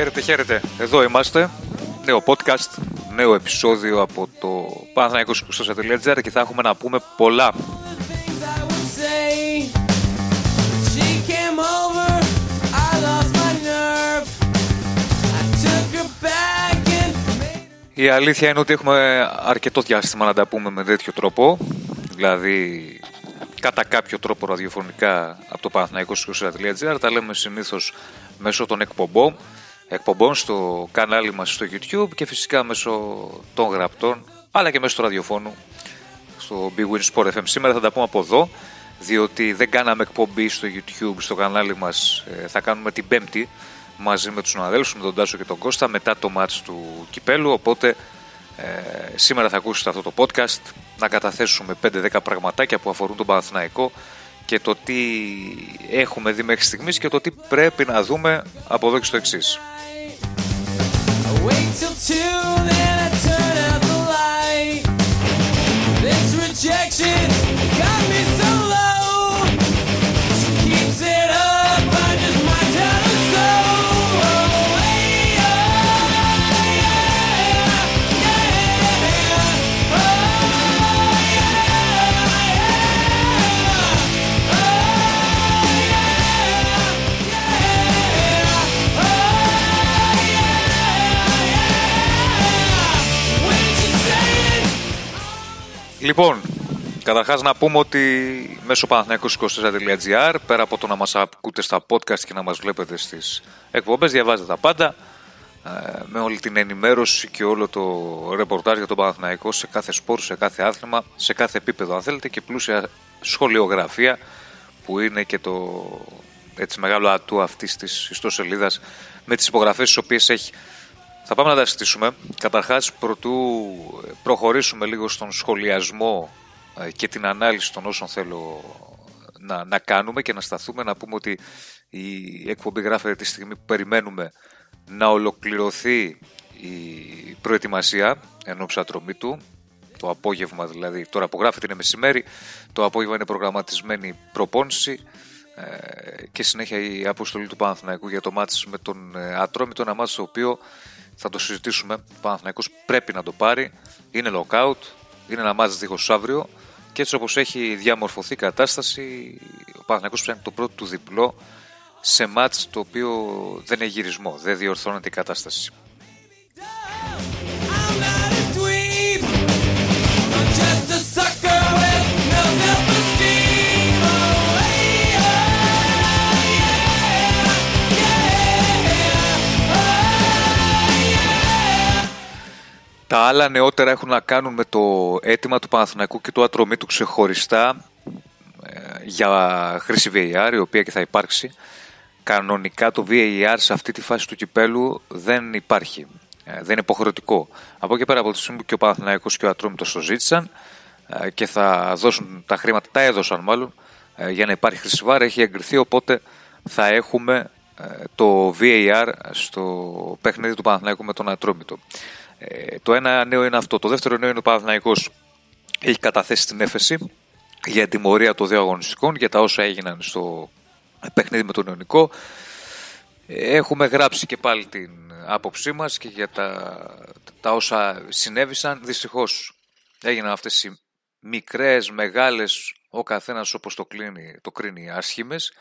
Χαίρετε, χαίρετε. Εδώ είμαστε. Νέο podcast, Νέο επεισόδιο από το Παναθηναϊκός24.gr και θα έχουμε να πούμε πολλά. things I would say. She came over, I lost my nerve. I took her back and made her Η αλήθεια είναι ότι έχουμε αρκετό διάστημα να τα πούμε με τέτοιο τρόπο. Δηλαδή, κατά κάποιο τρόπο ραδιοφωνικά από το Παναθηναϊκός24.gr τα λέμε συνήθως μέσω των εκπομπών εκπομπών στο κανάλι μας στο YouTube και φυσικά μέσω των γραπτών αλλά και μέσω του ραδιοφώνου στο Big Win Sport FM. Σήμερα θα τα πούμε από εδώ διότι δεν κάναμε εκπομπή στο YouTube στο κανάλι μας ε, θα κάνουμε την πέμπτη μαζί με τους συναδέλφους με τον Τάσο και τον Κώστα μετά το μάτς του Κυπέλου οπότε ε, σήμερα θα ακούσετε αυτό το podcast να καταθέσουμε 5-10 πραγματάκια που αφορούν τον Παναθηναϊκό και το τι έχουμε δει μέχρι στιγμής και το τι πρέπει να δούμε από εδώ και στο εξής. I wait till two, then I turn out the light. This rejection got me Λοιπόν, καταρχάς να πούμε ότι μέσω παναθηναϊκός24.gr πέρα από το να μας ακούτε στα podcast και να μας βλέπετε στις εκπομπές διαβάζετε τα πάντα ε, με όλη την ενημέρωση και όλο το ρεπορτάζ για τον Παναθηναϊκό σε κάθε σπορ, σε κάθε άθλημα, σε κάθε επίπεδο αν θέλετε και πλούσια σχολιογραφία που είναι και το έτσι μεγάλο ατού αυτής της ιστοσελίδας με τις υπογραφές τις οποίες έχει. Θα πάμε να τα συζητήσουμε. Καταρχάς, προτού προχωρήσουμε λίγο στον σχολιασμό ε, και την ανάλυση των όσων θέλω να, να κάνουμε και να σταθούμε, να πούμε ότι η εκπομπή γράφεται τη στιγμή που περιμένουμε να ολοκληρωθεί η προετοιμασία ενό ψατρομή του. Το απόγευμα δηλαδή, τώρα που γράφεται είναι μεσημέρι, το απόγευμα είναι προγραμματισμένη προπόνηση ε, και συνέχεια η αποστολή του Παναθηναϊκού για το μάτς με τον ε, Ατρόμητο, ένα μάτς το οποίο θα το συζητήσουμε. Ο Παναθηναϊκός πρέπει να το πάρει. Είναι lockout, είναι ένα μάτς δίχως αύριο και έτσι όπως έχει διαμορφωθεί η κατάσταση, ο Παναθηναϊκός ψάχνει το πρώτο του διπλό σε μάτς το οποίο δεν έχει γυρισμό, δεν διορθώνεται η κατάσταση. Τα άλλα νεότερα έχουν να κάνουν με το αίτημα του Παναθηναϊκού και του ατρομή του ξεχωριστά ε, για χρήση VAR, η οποία και θα υπάρξει. Κανονικά το VAR σε αυτή τη φάση του κυπέλου δεν υπάρχει. Ε, Δεν είναι υποχρεωτικό. Από εκεί πέρα από τη στιγμή που και ο Παναθηναϊκός και ο Ατρόμητος το ζήτησαν ε, και θα δώσουν τα χρήματα, τα έδωσαν μάλλον, ε, για να υπάρχει χρήση VAR, έχει εγκριθεί, οπότε θα έχουμε ε, το VAR στο παιχνίδι του Παναθηναϊκού με τον Ατρόμητο. Ε, το ένα νέο είναι αυτό. Το δεύτερο νέο είναι ο Παναθηναϊκός έχει καταθέσει την έφεση για τιμωρία των δύο αγωνιστικών για τα όσα έγιναν στο παιχνίδι με τον Ιωνικό. Ε, Έχουμε γράψει και πάλι την άποψή μας και για τα, τα όσα συνέβησαν. Δυστυχώς έγιναν αυτές οι μικρές, μεγάλες, ο καθένας όπως το, κλείνει, το κρίνει άσχημες,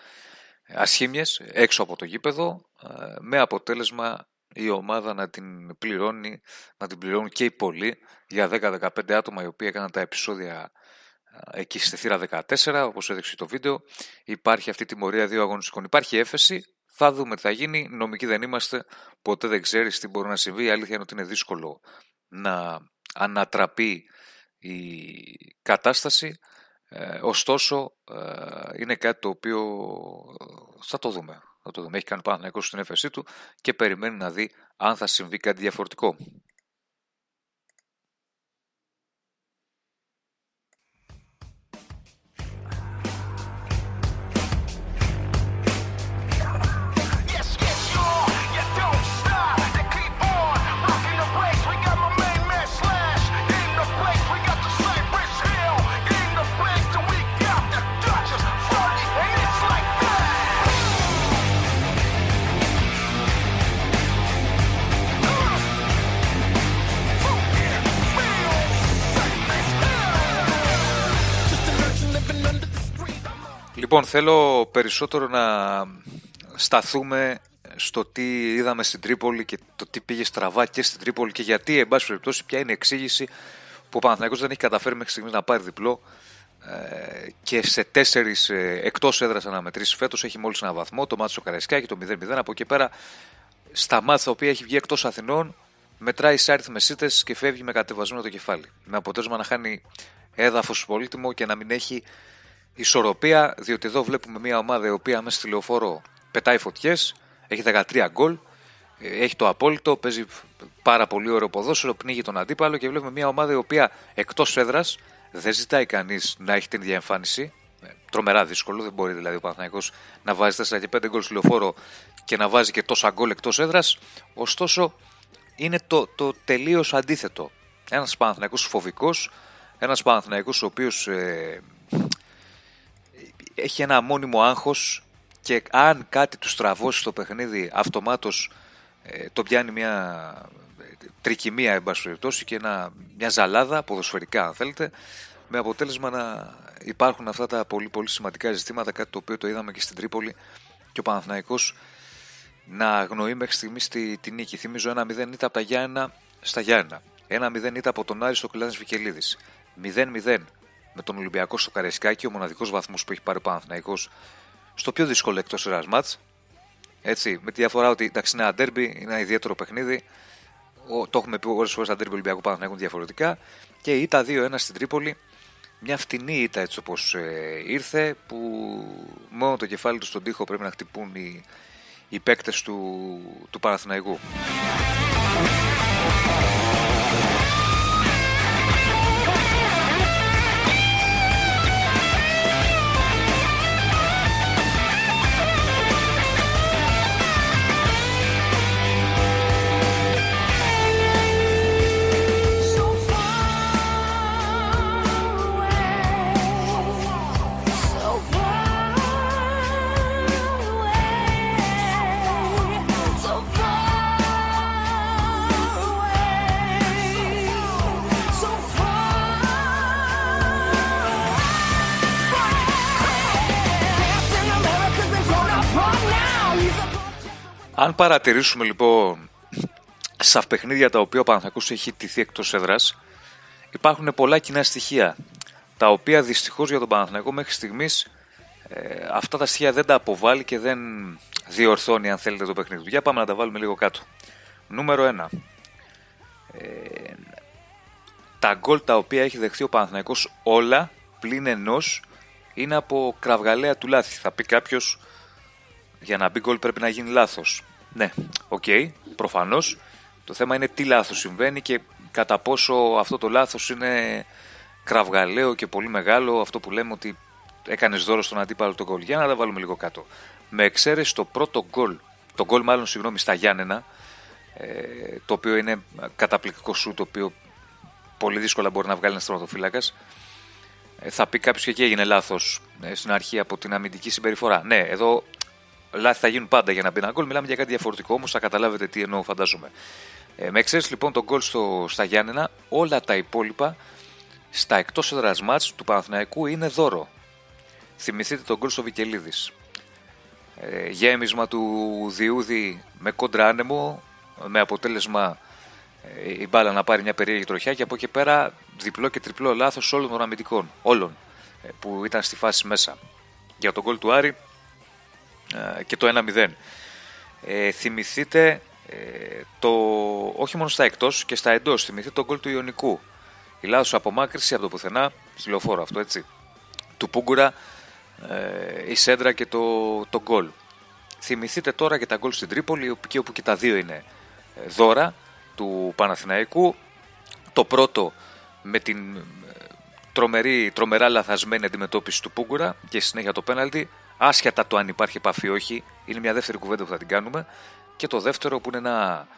ασχήμιες έξω από το γήπεδο ε, με αποτέλεσμα η ομάδα να την πληρώνει, να την πληρώνουν και οι πολλοί για 10-15 άτομα οι οποίοι έκαναν τα επεισόδια ε, εκεί στη θύρα 14, όπως έδειξε το βίντεο. Υπάρχει αυτή η τιμωρία δύο αγωνιστικών. Υπάρχει έφεση, θα δούμε τι θα γίνει. Νομικοί δεν είμαστε, ποτέ δεν ξέρεις τι μπορεί να συμβεί. Η αλήθεια είναι ότι είναι δύσκολο να ανατραπεί η κατάσταση. Ε, ωστόσο, ε, είναι κάτι το οποίο ε, θα το δούμε. Θα το δούμε. Έχει κάνει πάνω στην έφεσή του και περιμένει να δει αν θα συμβεί κάτι διαφορετικό. Λοιπόν, θέλω περισσότερο να σταθούμε στο τι είδαμε στην Τρίπολη και το τι πήγε στραβά και στην Τρίπολη και γιατί, εν πάση περιπτώσει, ποια είναι η εξήγηση που ο Παναθηναϊκός δεν έχει καταφέρει μέχρι στιγμής να πάρει διπλό ε, και σε τέσσερις ε, εκτός έδρας αναμετρήσεις φέτος έχει μόλις ένα βαθμό. Το μάτι Καραϊσκάκη, το 0-0. Από εκεί πέρα, στα μάτια τα οποία έχει βγει εκτός Αθηνών, μετράει σε άριθμες ήττε και φεύγει με κατεβασμένο το κεφάλι. Με αποτέλεσμα να χάνει έδαφος πολύτιμο και να μην έχει ισορροπία, διότι εδώ βλέπουμε μια ομάδα η οποία μέσα στη λεωφόρο πετάει φωτιές, έχει 13 γκολ, έχει το απόλυτο, παίζει πάρα πολύ ωραίο ποδόσφαιρο, πνίγει τον αντίπαλο και βλέπουμε μια ομάδα η οποία εκτός έδρας δεν ζητάει κανείς να έχει την ίδια εμφάνιση. Ε, τρομερά δύσκολο, δεν μπορεί δηλαδή ο Παναθυναϊκό να βάζει 4 και 5 γκολ στο λεωφόρο και να βάζει και τόσα γκολ εκτός έδρας. Ωστόσο, είναι το, το τελείως αντίθετο. Ένας Παναθυναϊκό φοβικός, ένας Παναθυναϊκό ο οποίος ε, έχει ένα μόνιμο άγχος και αν κάτι του στραβώσει στο παιχνίδι αυτομάτως ε, το πιάνει μια ε, τρικυμία εν και ένα, μια ζαλάδα ποδοσφαιρικά αν θέλετε με αποτέλεσμα να υπάρχουν αυτά τα πολύ πολύ σημαντικά ζητήματα κάτι το οποίο το είδαμε και στην Τρίπολη και ο Παναθηναϊκός να αγνοεί μέχρι στιγμής τη, τη νίκη. Θυμίζω ένα 0 ήττα από τα Γιάννα στα Γιάννα. Ένα 0 ήττα από τον Άρη στο Κλάνης Βικελίδης. 0-0 με τον Ολυμπιακό στο Καρεσκάκι, ο μοναδικός βαθμός που έχει πάρει ο Παναθηναϊκός στο πιο δύσκολο εκτός έδρα μάτς. Έτσι, με τη διαφορά ότι εντάξει, είναι ένα ντέρμπι, είναι ένα ιδιαίτερο παιχνίδι. Ο, το έχουμε πει πολλές φορές τα ντέρμπι Ολυμπιακού Παναθηναϊκού διαφορετικά. Και η ήττα 2-1 στην Τρίπολη, μια φτηνή ήττα έτσι όπως ε, ήρθε, που μόνο το κεφάλι του στον τοίχο πρέπει να χτυπούν οι, οι παίκτες του, του Παναθηναϊκού. Αν παρατηρήσουμε λοιπόν στα παιχνίδια τα οποία ο Παναθηναϊκός έχει τηθεί εκτός έδρας υπάρχουν πολλά κοινά στοιχεία τα οποία δυστυχώς για τον Παναθηναϊκό μέχρι στιγμής ε, αυτά τα στοιχεία δεν τα αποβάλλει και δεν διορθώνει αν θέλετε το παιχνίδι του. Για πάμε να τα βάλουμε λίγο κάτω. Νούμερο 1. Ε, τα γκολ τα οποία έχει δεχθεί ο Παναθηναϊκός όλα πλην ενός είναι από κραυγαλαία του λάθη. Θα πει κάποιος για να μπει γκολ πρέπει να γίνει λάθος. Ναι, OK, okay, προφανώς. Το θέμα είναι τι λάθος συμβαίνει και κατά πόσο αυτό το λάθος είναι κραυγαλαίο και πολύ μεγάλο, αυτό που λέμε ότι έκανες δώρο στον αντίπαλο τον γκολ. Για να τα βάλουμε λίγο κάτω. Με εξαίρεση το πρώτο γκολ, το γκολ μάλλον συγγνώμη στα Γιάννενα, ε, το οποίο είναι καταπληκτικό σου, το οποίο πολύ δύσκολα μπορεί να βγάλει ένας τερματοφύλακα. Ε, θα πει κάποιος και εκεί έγινε λάθος ε, στην αρχή από την αμυντική συμπεριφορά. Ναι, εδώ λάθη θα γίνουν πάντα για να μπει ένα γκολ. Μιλάμε για κάτι διαφορετικό όμως, θα καταλάβετε τι εννοώ, φαντάζομαι. Ε, με εξαίρεση λοιπόν τον γκολ στα Γιάννενα, όλα τα υπόλοιπα στα εκτός έδρας του Παναθηναϊκού είναι δώρο. Θυμηθείτε τον γκολ στο Βικελίδης. Ε, γέμισμα του Διούδη με κόντρα άνεμο, με αποτέλεσμα ε, η μπάλα να πάρει μια περίεργη τροχιά και από εκεί πέρα διπλό και τριπλό λάθος όλων των αμυντικών. Όλων ε, που ήταν στη φάση μέσα. Για τον γκολ του Άρη ε, και το 1-0. Ε, θυμηθείτε ε, το, όχι μόνο στα εκτός και στα εντός, θυμηθείτε τον γκολ του Ιωνικού. Η λάθος απομάκρυση από το πουθενά, στη λεωφόρο αυτό έτσι, του Πούγκουρα, ε, η Σέντρα και το, το γκολ. Θυμηθείτε τώρα και τα γκολ στην Τρίπολη, και όπου και τα δύο είναι ε, δώρα του Παναθηναϊκού. Το πρώτο με την τρομερή, τρομερά λαθασμένη αντιμετώπιση του Πούγκουρα και συνέχεια το πέναλτι άσχετα το αν υπάρχει επαφή ή όχι, είναι μια δεύτερη κουβέντα που θα την κάνουμε. Και το δεύτερο που είναι ένα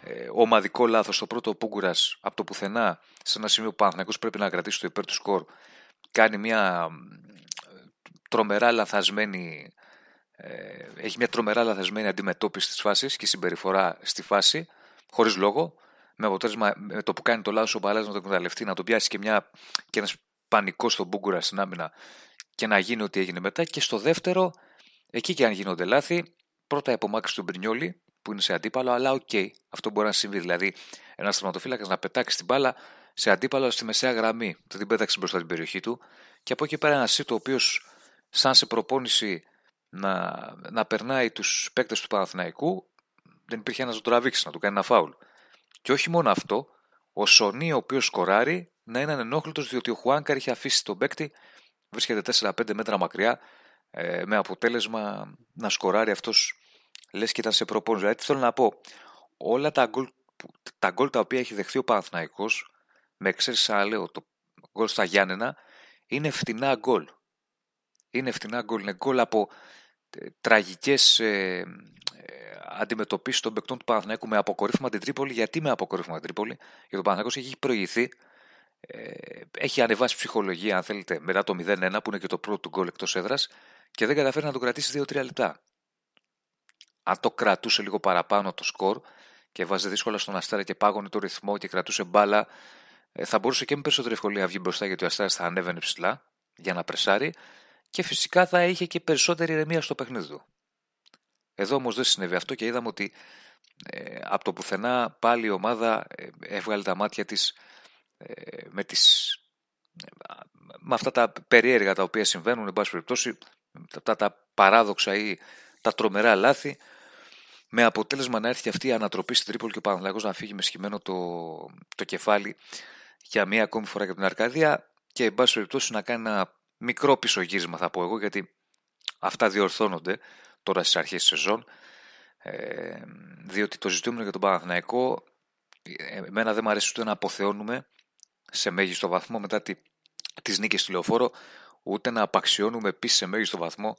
ε, ομαδικό λάθος. Το πρώτο ο Πούγκουρας από το πουθενά, σε ένα σημείο που ο πρέπει να κρατήσει το υπέρ του σκορ, κάνει μια τρομερά λαθασμένη. Ε, έχει μια τρομερά λαθασμένη αντιμετώπιση τη φάση και συμπεριφορά στη φάση, χωρίς λόγο. Με αποτέλεσμα με το που κάνει το λάθος ο Παλάζ να το εκμεταλλευτεί, να τον πιάσει και, μια, και ένας πανικός στον Μπούγκουρα στην άμυνα και να γίνει ό,τι έγινε μετά. Και στο δεύτερο, εκεί και αν γίνονται λάθη, πρώτα η απομάκρυνση του Μπρινιόλη που είναι σε αντίπαλο, αλλά OK, okay, αυτό μπορεί να συμβεί. Δηλαδή, ένας τερματοφύλακας να πετάξει την μπάλα σε αντίπαλο στη μεσαία γραμμή. Δεν την πέταξε μπροστά την περιοχή του. Και από εκεί πέρα ένα σουτ το οποίο, σαν σε προπόνηση να, να περνάει τους παίκτες του Παναθηναϊκού, δεν υπήρχε ένας να το τραβήξει, να του κάνει ένα φάουλ. Και όχι μόνο αυτό, ο Σονί, ο οποίος σκοράρει, να είναι ανενόχλητος διότι ο Χουάνκαρ είχε αφήσει τον παίκτη, βρίσκεται 4-5 μέτρα μακριά, ε, με αποτέλεσμα να σκοράρει αυτός, λες και ήταν σε προπόνηση. Δηλαδή, θέλω να πω, όλα τα γκολ, τα γκολ τα οποία έχει δεχθεί ο Παναθηναϊκός, με εξαίρεση, λέω, το γκολ στα Γιάννενα, είναι φτηνά γκολ. Είναι φτηνά γκολ. Είναι γκολ από ε, τραγικές ε, αντιμετωπίσεις των παικτών του Παναθηναϊκού με αποκορύφωμα την Τρίπολη. Γιατί με αποκορύφωμα την Τρίπολη, γιατί ο Παναθηναϊκός έχει προηγηθεί, ε, έχει ανεβάσει ψυχολογία, αν θέλετε, μετά το 0-1 που είναι και το πρώτο του γκολ εκτός έδρας και δεν καταφέρει να το κρατήσει 2-3 λεπτά. Αν το κρατούσε λίγο παραπάνω το σκορ και βάζει δύσκολα στον Αστέρα και πάγωνε το ρυθμό και κρατούσε μπάλα, ε, θα μπορούσε και με περισσότερη ευκολία να βγει μπροστά γιατί ο Αστέρας θα ανέβαινε ψηλά για να πρεσάρει και φυσικά θα είχε και περισσότερη ηρεμία στο παιχνίδι του. Εδώ όμως δεν συνέβη αυτό και είδαμε ότι ε, από το πουθενά πάλι η ομάδα ε, έβγαλε τα μάτια της ε, με, τις, με αυτά τα περίεργα τα οποία συμβαίνουν, εν πάση περιπτώσει, αυτά τα παράδοξα ή τα τρομερά λάθη, με αποτέλεσμα να έρθει αυτή η ανατροπή στην Τρίπολη και ο Παναθηναϊκός να φύγει με σχημένο το, το κεφάλι για μία ακόμη φορά για την Αρκαδία και εν πάση περιπτώσει να κάνει ένα μικρό πίσω γύρισμα θα πω εγώ γιατί αυτά διορθώνονται τώρα στις αρχές της σεζόν ε, διότι το ζητούμενο για τον Παναθηναϊκό ε, εμένα δεν μου αρέσει ούτε να αποθεώνουμε σε μέγιστο βαθμό μετά τη, τις νίκες στη Λεωφόρο ούτε να απαξιώνουμε επίσης σε μέγιστο βαθμό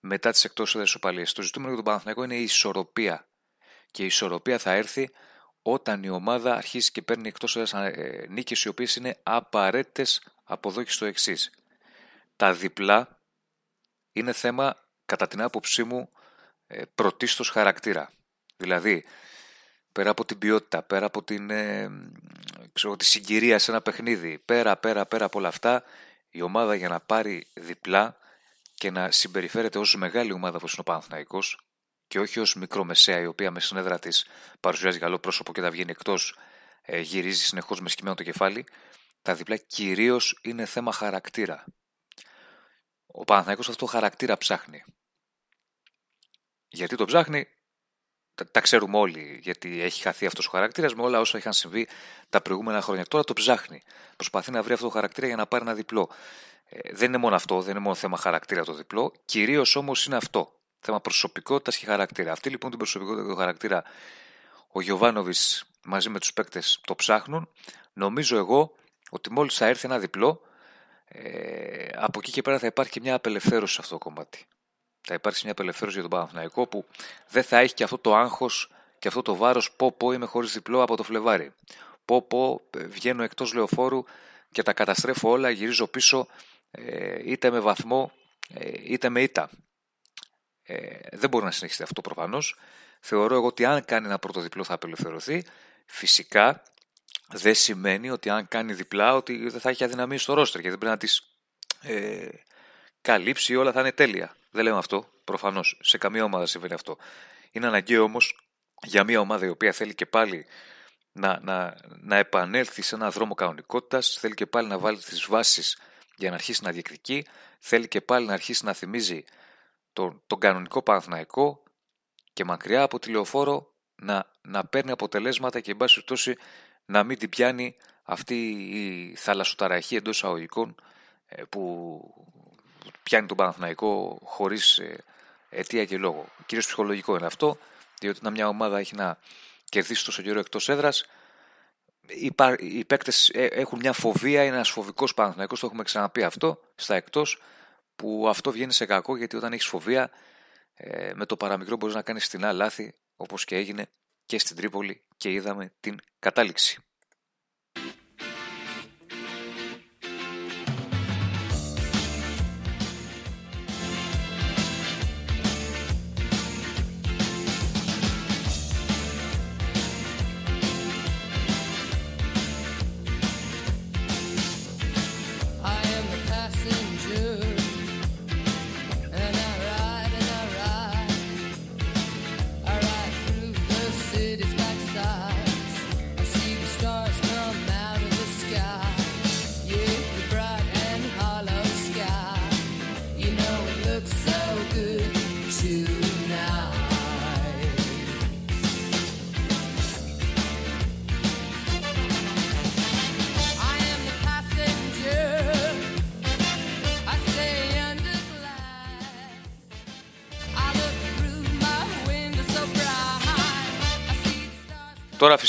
μετά τις εκτός έδρας οπαλίες. Το ζητούμενο για τον Παναθηναϊκό είναι η ισορροπία και η ισορροπία θα έρθει όταν η ομάδα αρχίσει και παίρνει εκτός έδρας ε, νίκες οι οποίες είναι απαραίτητες από εδώ και στο εξής. Τα διπλά είναι θέμα κατά την άποψή μου ε, πρωτίστως χαρακτήρα. Δηλαδή, πέρα από την ποιότητα, πέρα από την, ε, ξέρω, τη συγκυρία σε ένα παιχνίδι, πέρα, πέρα, πέρα από όλα αυτά, η ομάδα για να πάρει διπλά και να συμπεριφέρεται ως μεγάλη ομάδα όπως είναι ο Παναθηναϊκός και όχι ως μικρομεσαία η οποία με συνέδρα της παρουσιάζει καλό πρόσωπο και τα βγαίνει εκτός, ε, γυρίζει συνεχώς με σκημένο το κεφάλι, τα διπλά κυρίως είναι θέμα χαρακτήρα. Ο Παναθηναϊκός αυτό χαρακτήρα ψάχνει. Γιατί το ψάχνει, τα, ξέρουμε όλοι, γιατί έχει χαθεί αυτός ο χαρακτήρας με όλα όσα είχαν συμβεί τα προηγούμενα χρόνια. Τώρα το ψάχνει. Προσπαθεί να βρει αυτό το χαρακτήρα για να πάρει ένα διπλό. Ε, δεν είναι μόνο αυτό, δεν είναι μόνο θέμα χαρακτήρα το διπλό. Κυρίως όμως είναι αυτό. Θέμα προσωπικότητας και χαρακτήρα. Αυτή λοιπόν την προσωπικότητα και το χαρακτήρα ο Γιωβάνοβη μαζί με τους παίκτες το ψάχνουν. Νομίζω εγώ ότι μόλις θα έρθει ένα διπλό, ε, από εκεί και πέρα θα υπάρχει και μια απελευθέρωση σε αυτό το κομμάτι θα υπάρξει μια απελευθέρωση για τον Παναθηναϊκό που δεν θα έχει και αυτό το άγχος και αυτό το βάρος πω πω είμαι χωρίς διπλό από το Φλεβάρι. Πω πω ε, βγαίνω εκτός λεωφόρου και τα καταστρέφω όλα, γυρίζω πίσω ε, είτε με βαθμό ε, είτε με ήττα. δεν μπορεί να συνεχιστεί αυτό προφανώς. Θεωρώ εγώ ότι αν κάνει ένα πρώτο διπλό θα απελευθερωθεί. Φυσικά δεν σημαίνει ότι αν κάνει διπλά ότι δεν θα έχει αδυναμίες στο ρόστερ και δεν πρέπει να τις ε, καλύψει όλα θα είναι τέλεια. Δεν λέμε αυτό. Προφανώς σε καμία ομάδα συμβαίνει αυτό. Είναι αναγκαίο όμως για μια ομάδα η οποία θέλει και πάλι να, να, να επανέλθει σε ένα δρόμο κανονικότητας, θέλει και πάλι να βάλει τις βάσεις για να αρχίσει να διεκδικεί, θέλει και πάλι να αρχίσει να θυμίζει τον, τον κανονικό Παναθηναϊκό και μακριά από τη λεωφόρο να, να παίρνει αποτελέσματα και εν πάση περιπτώσει να μην την πιάνει αυτή η θαλασσοταραχή εντός αγωγικών ε, που πιάνει τον Παναθηναϊκό χωρίς ε, αιτία και λόγο. Κυρίως ψυχολογικό είναι αυτό, διότι όταν μια ομάδα έχει να κερδίσει τόσο καιρό εκτός έδρας, οι παίκτες ε, έχουν μια φοβία, είναι ένας φοβικός Παναθηναϊκός, το έχουμε ξαναπεί αυτό στα εκτός, που αυτό βγαίνει σε κακό γιατί όταν έχεις φοβία, ε, με το παραμικρό μπορείς να κάνεις στενά λάθη, όπως και έγινε και στην Τρίπολη και είδαμε την κατάληξη.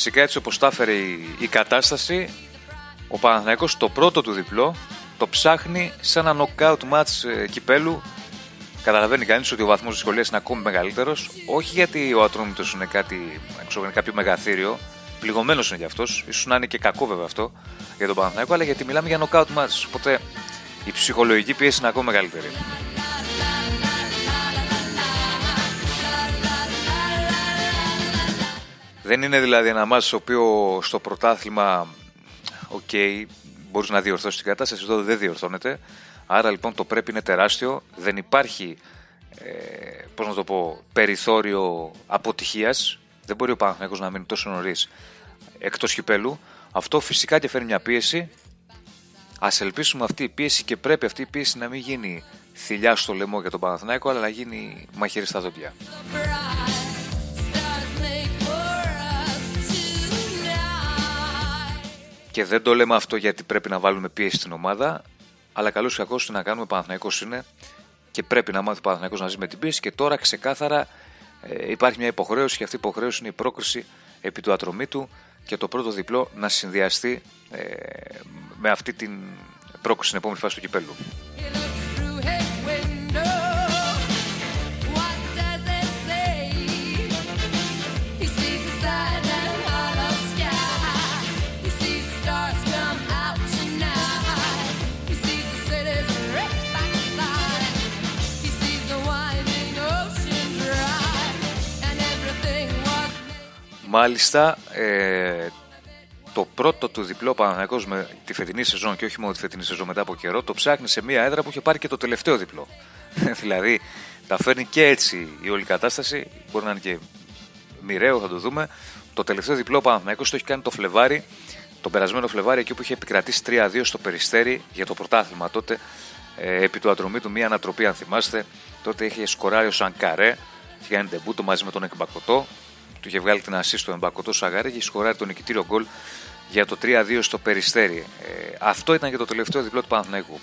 Φυσικά έτσι όπως τα έφερε η, η κατάσταση, ο Παναθηναϊκός το πρώτο του διπλό το ψάχνει σε ένα knockout match ε, κυπέλου. Καταλαβαίνει κανείς ότι ο βαθμός δυσκολίας είναι ακόμη μεγαλύτερος. Όχι γιατί ο Ατρόμητος είναι κάτι, ξέρω, είναι κάποιο μεγαθύριο. Πληγωμένος είναι γι' αυτός. σω να είναι και κακό βέβαια αυτό για τον Παναθηναϊκό, αλλά γιατί μιλάμε για knockout match. Οπότε η ψυχολογική πίεση είναι ακόμη μεγαλύτερη. Δεν είναι δηλαδή ένα ματς το οποίο στο πρωτάθλημα OK, okay, μπορείς να διορθώσεις την κατάσταση, εδώ δεν διορθώνεται. Άρα λοιπόν το πρέπει είναι τεράστιο, δεν υπάρχει ε, πώς να το πω, περιθώριο αποτυχίας, δεν μπορεί ο Παναθηναϊκός να μείνει τόσο νωρίς εκτός κυπέλλου. Αυτό φυσικά και φέρνει μια πίεση. Ας ελπίσουμε αυτή η πίεση και πρέπει αυτή η πίεση να μην γίνει θηλιά στο λαιμό για τον Παναθηναϊκό, αλλά να γίνει μαχαίρι στα δόντια. Και δεν το λέμε αυτό γιατί πρέπει να βάλουμε πίεση στην ομάδα, αλλά καλώς ή κακό τι να κάνουμε Παναθυναϊκό είναι και πρέπει να μάθει ο Παναθυναϊκό να ζει με την πίεση. Και τώρα ξεκάθαρα ε, υπάρχει μια υποχρέωση και αυτή η υποχρέωση είναι η πρόκριση επί του ατρωμίτου και το πρώτο διπλό να συνδυαστεί ε, με αυτή την πρόκριση στην επόμενη φάση του κυπέλου. Μάλιστα, ε, το πρώτο του διπλό Παναθηναϊκός με τη φετινή σεζόν και όχι μόνο τη φετινή σεζόν μετά από καιρό, το ψάχνει σε μια έδρα που είχε πάρει και το τελευταίο διπλό. δηλαδή, τα φέρνει και έτσι η όλη κατάσταση. Μπορεί να είναι και μοιραίο, θα το δούμε. Το τελευταίο διπλό Παναθηναϊκός το έχει κάνει το Φλεβάρι, τον περασμένο Φλεβάρι, εκεί που είχε επικρατήσει 3-2 στο περιστέρι για το πρωτάθλημα. Τότε, ε, επί του ατρομή του, μια ανατροπή, αν θυμάστε. Τότε είχε σκοράρει ο Σανκαρέ, είχε κάνει τεμπούτο μαζί με τον Εκμπακοτό του είχε βγάλει την ασίστ στο Εμπακοτό Σαγάρη και σκοράρει το νικητήριο γκολ για το 3-2 στο Περιστέρι. Ε, αυτό ήταν και το τελευταίο διπλό του Παναθηναϊκού.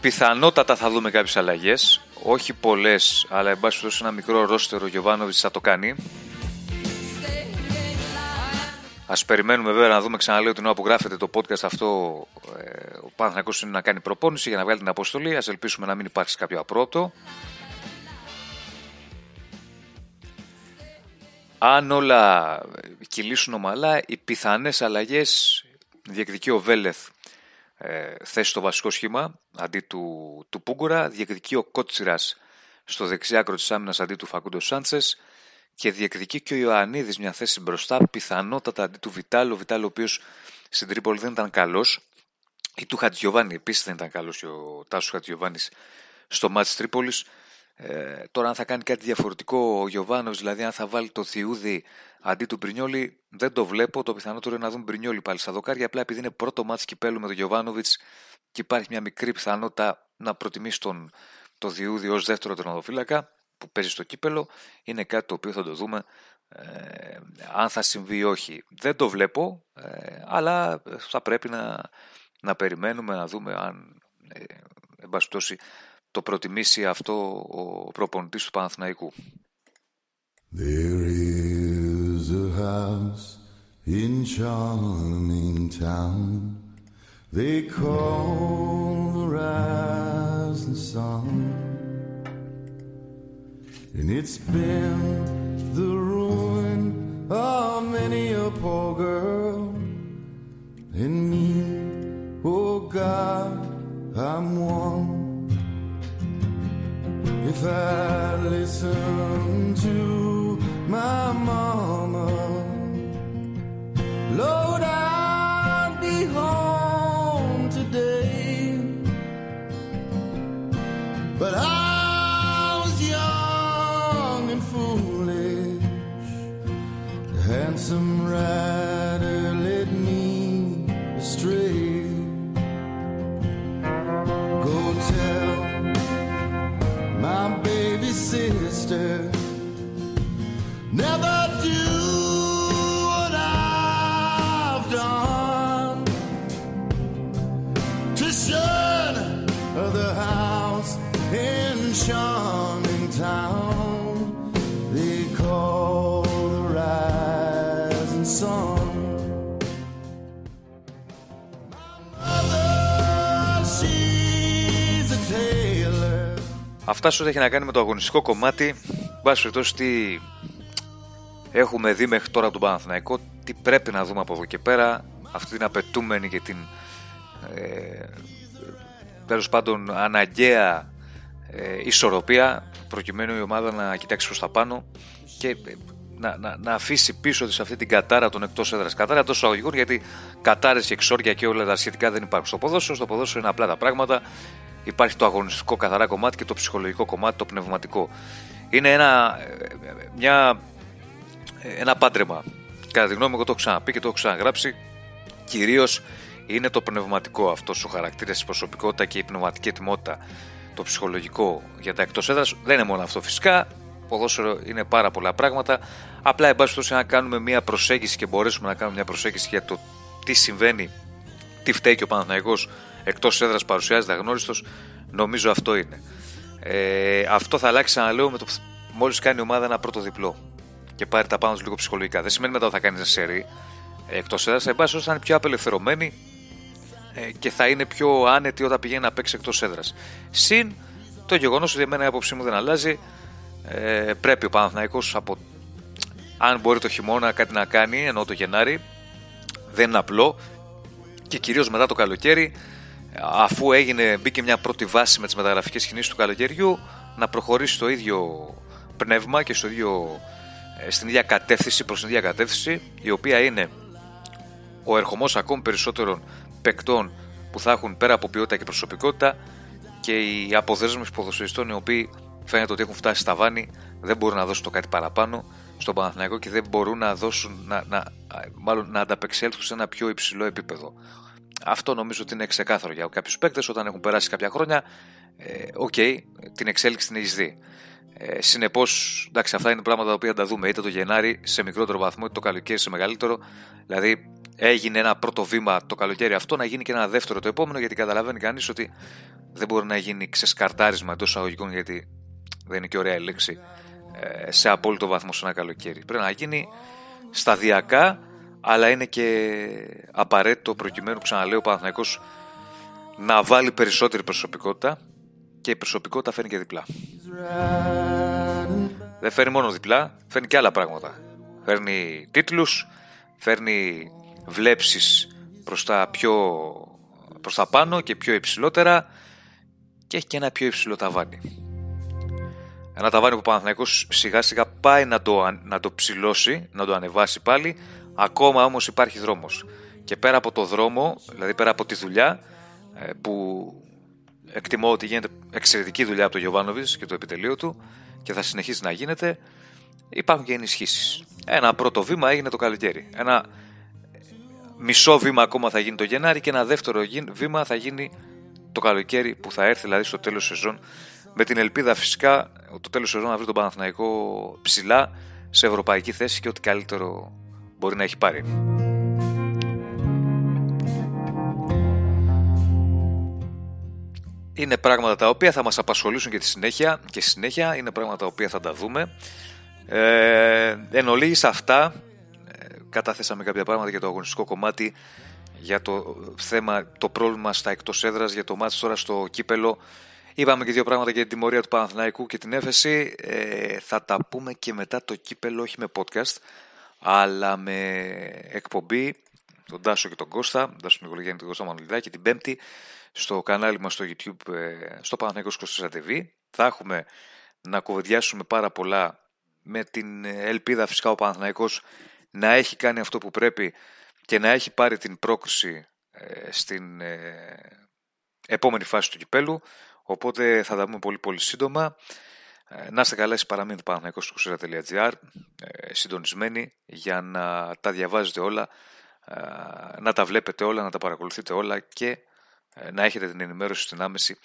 Πιθανότατα θα δούμε κάποιες αλλαγές, όχι πολλές, αλλά εν πάση ένα μικρό ρόστερο Γιωβάνοβιτς θα το κάνει. Α περιμένουμε βέβαια να δούμε ξαναλέω την ώρα που γράφεται το podcast αυτό. Ε, ο Παναθυνακό είναι να κάνει προπόνηση για να βγάλει την αποστολή. Α ελπίσουμε να μην υπάρξει κάποιο απρόπτο. Αν όλα κυλήσουν ομαλά, οι πιθανές αλλαγές διεκδικεί ο Βέλεθ ε, θέση στο βασικό σχήμα αντί του, του Πούγκορα. Διεκδικεί ο Κότσιρας στο δεξιάκρο της άμυνας αντί του Φακούντο Σάντσες και διεκδικεί και ο Ιωαννίδης μια θέση μπροστά, πιθανότατα αντί του Βιτάλο. Ο Βιτάλο, ο οποίος στην Τρίπολη δεν ήταν καλός, ή του Χατζιωβάνη επίσης δεν ήταν καλός ο Τάσος Χατζιωβάνη στο μάτι Τρίπολης. Ε, τώρα, αν θα κάνει κάτι διαφορετικό ο Γιωβάνος, δηλαδή αν θα βάλει το Θιούδη αντί του Μπρινιόλη, δεν το βλέπω. Το πιθανότερο είναι να δούμε Μπρινιόλη πάλι στα δοκάρια. Απλά επειδή είναι πρώτο μάτι κυπέλου με τον Γιωβάνοβιτς και υπάρχει μια μικρή πιθανότητα να προτιμήσει τον το Διούδη ως δεύτερο τερματοφύλακα που παίζει στο κύπελο είναι κάτι το οποίο θα το δούμε ε, αν θα συμβεί ή όχι. Δεν το βλέπω, ε, αλλά θα πρέπει να, να περιμένουμε να δούμε αν ε, το προτιμήσει αυτό ο προπονητής του Παναθηναϊκού. There is a house in charming town They call the rising sun And it's been the ruin of many a poor girl. And me, oh God, I'm one. If I Αυτά σου έχει να κάνει με το αγωνιστικό κομμάτι. Μπας περιπτώσει τι έχουμε δει μέχρι τώρα από τον Παναθηναϊκό, τι πρέπει να δούμε από εδώ και πέρα, αυτή την απαιτούμενη και την ε, τέλος πάντων αναγκαία ε, ισορροπία προκειμένου η ομάδα να κοιτάξει προς τα πάνω και ε, να, να, να αφήσει πίσω της αυτή την κατάρα των εκτός έδρας. Κατάρα τόσο αγωγικών γιατί κατάρες και εξόρια και όλα τα σχετικά δεν υπάρχουν στο ποδόσφαιρο. Στο ποδόσφαιρο είναι απλά τα πράγματα. Υπάρχει το αγωνιστικό καθαρά κομμάτι και το ψυχολογικό κομμάτι, το πνευματικό. Είναι ένα, ε, μια, ένα πάντρεμα. Κατά τη γνώμη μου, εγώ το έχω ξαναπεί και το έχω ξαναγράψει. Κυρίως είναι το πνευματικό αυτός ο χαρακτήρας, η προσωπικότητα και η πνευματική ετοιμότητα. Το ψυχολογικό για τα εκτός έδρας δεν είναι μόνο αυτό φυσικά. Ποδόσφαιρο είναι πάρα πολλά πράγματα. Απλά, εν πάση περιπτώσει, να κάνουμε μια προσέγγιση και μπορέσουμε να κάνουμε μια προσέγγιση για το τι συμβαίνει, τι φταίει και ο Παναθηναϊκός εκτός έδρας παρουσιάζεται αγνώριστος, νομίζω αυτό είναι. Ε, αυτό θα αλλάξει, ξαναλέω, με το μόλις κάνει η ομάδα ένα πρώτο διπλό και πάρει τα πάνω τους λίγο ψυχολογικά. Δεν σημαίνει μετά ότι θα κάνει ένα σερί εκτός έδρας. Εν πάση θα είναι πιο απελευθερωμένοι ε, και θα είναι πιο άνετοι όταν πηγαίνει να παίξει εκτός έδρας. Συν το γεγονός ότι εμένα η άποψή μου δεν αλλάζει. Ε, πρέπει ο Παναθηναϊκός από αν μπορεί το χειμώνα κάτι να κάνει ενώ το Γενάρη δεν είναι απλό και κυρίως μετά το καλοκαίρι αφού έγινε, μπήκε μια πρώτη βάση με τις μεταγραφικές κινήσεις του καλοκαιριού να προχωρήσει στο ίδιο πνεύμα και στο ίδιο, ε, στην ίδια κατεύθυνση προς την ίδια κατεύθυνση η οποία είναι ο ερχομός ακόμη περισσότερων παικτών που θα έχουν πέρα από ποιότητα και προσωπικότητα και οι αποδέσμευση ποδοσφαιριστών οι οποίοι φαίνεται ότι έχουν φτάσει ταβάνι, δεν μπορούν να δώσουν το κάτι παραπάνω στον Παναθηναϊκό και δεν μπορούν να δώσουν, να, να, μάλλον να ανταπεξέλθουν σε ένα πιο υψηλό επίπεδο. Αυτό νομίζω ότι είναι ξεκάθαρο για κάποιους παίκτες όταν έχουν περάσει κάποια χρόνια. Ε, OK, okay, την εξέλιξη την έχεις δει. Ε, Συνεπώς, εντάξει, αυτά είναι πράγματα τα οποία τα δούμε είτε το Γενάρη σε μικρότερο βαθμό, είτε το καλοκαίρι σε μεγαλύτερο. Δηλαδή, έγινε ένα πρώτο βήμα το καλοκαίρι αυτό, να γίνει και ένα δεύτερο το επόμενο, γιατί καταλαβαίνει κανείς ότι δεν μπορεί να γίνει ξεσκαρτάρισμα εντός αγωγικών, γιατί δεν είναι και ωραία η λέξη, ε, σε απόλυτο βαθμό σε ένα καλοκαίρι. Πρέπει να γίνει σταδιακά, αλλά είναι και απαραίτητο προκειμένου, ξαναλέω, ο Παναθηναϊκός να βάλει περισσότερη προσωπικότητα και η προσωπικότητα φέρνει και διπλά. Δεν φέρνει μόνο διπλά, φέρνει και άλλα πράγματα. Φέρνει τίτλους, φέρνει βλέψεις προς τα, πιο, προς τα πάνω και πιο υψηλότερα και έχει και ένα πιο υψηλό ταβάνι. Ένα ταβάνι που ο Παναθηναϊκός σιγά σιγά πάει να το, να το ψηλώσει, να το ανεβάσει πάλι, ακόμα όμως υπάρχει δρόμος. Και πέρα από το δρόμο, δηλαδή πέρα από τη δουλειά, ε, που εκτιμώ ότι γίνεται εξαιρετική δουλειά από τον Γιωβάνοβιτς και το επιτελείο του και θα συνεχίσει να γίνεται, υπάρχουν και ενισχύσεις. Ένα πρώτο βήμα έγινε το καλοκαίρι. Ένα μισό βήμα ακόμα θα γίνει το Γενάρη και ένα δεύτερο βήμα θα γίνει το καλοκαίρι που θα έρθει δηλαδή στο τέλος σεζόν με την ελπίδα φυσικά το τέλος σεζόν να βρει τον Παναθηναϊκό ψηλά σε ευρωπαϊκή θέση και ό,τι καλύτερο μπορεί να έχει πάρει. Είναι πράγματα τα οποία θα μας απασχολήσουν και τη συνέχεια και συνέχεια είναι πράγματα τα οποία θα τα δούμε. Ε, εν ολίγης αυτά ε, κατάθεσαμε κάποια πράγματα για το αγωνιστικό κομμάτι για το θέμα, το πρόβλημα στα εκτός έδρας, για το μάτι τώρα στο κύπελο Είπαμε και δύο πράγματα για την τιμωρία του Παναθηναϊκού και την έφεση. Ε, θα τα πούμε και μετά το κύπελο, όχι με podcast, αλλά με εκπομπή, τον Τάσο και τον Κώστα, τον Τάσο Νικολογιάννη και τον Κώστα Μανολιδάκη, την Πέμπτη στο κανάλι μας στο YouTube, ε, στο Παναθηναϊκός 24 TV. Θα έχουμε να κουβεντιάσουμε πάρα πολλά με την ελπίδα φυσικά ο Παναθηναϊκός να έχει κάνει αυτό που πρέπει και να έχει πάρει την πρόκριση ε, στην επόμενη φάση του κυπέλου. Οπότε θα τα πούμε πολύ πολύ σύντομα. Ε, να είστε καλά, εσείς παραμείνετε πάνω συντονισμένοι για να τα διαβάζετε όλα, ε, να τα βλέπετε όλα, να τα παρακολουθείτε όλα και ε, να έχετε την ενημέρωση στην άμεση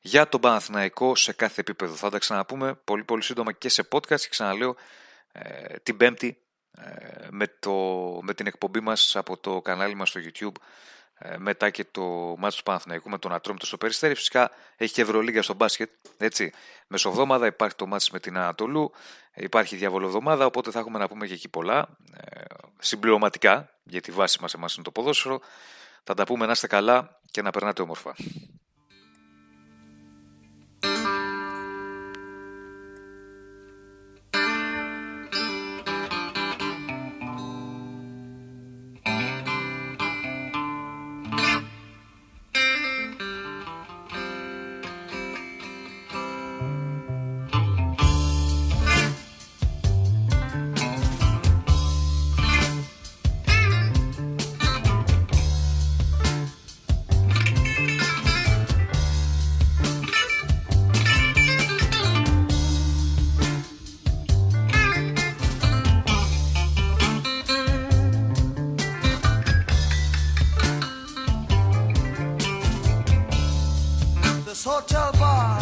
για τον Παναθηναϊκό σε κάθε επίπεδο. Θα τα ξαναπούμε πολύ πολύ σύντομα και σε podcast και ξαναλέω την Πέμπτη με, το, με την εκπομπή μας από το κανάλι μας στο YouTube ε, μετά και το μάτι του Παναθηναϊκού με τον Ατρόμητο στο Περιστέρι. Φυσικά έχει και Ευρωλίγα στο μπάσκετ. Έτσι. Μεσοβδόμαδα υπάρχει το μάτι με την Ανατολού, υπάρχει διαβολοβδομάδα, οπότε θα έχουμε να πούμε και εκεί πολλά. Ε, συμπληρωματικά, γιατί η βάση μας εμάς είναι το ποδόσφαιρο. Θα τα πούμε να είστε καλά και να περνάτε όμορφα. Hotel bar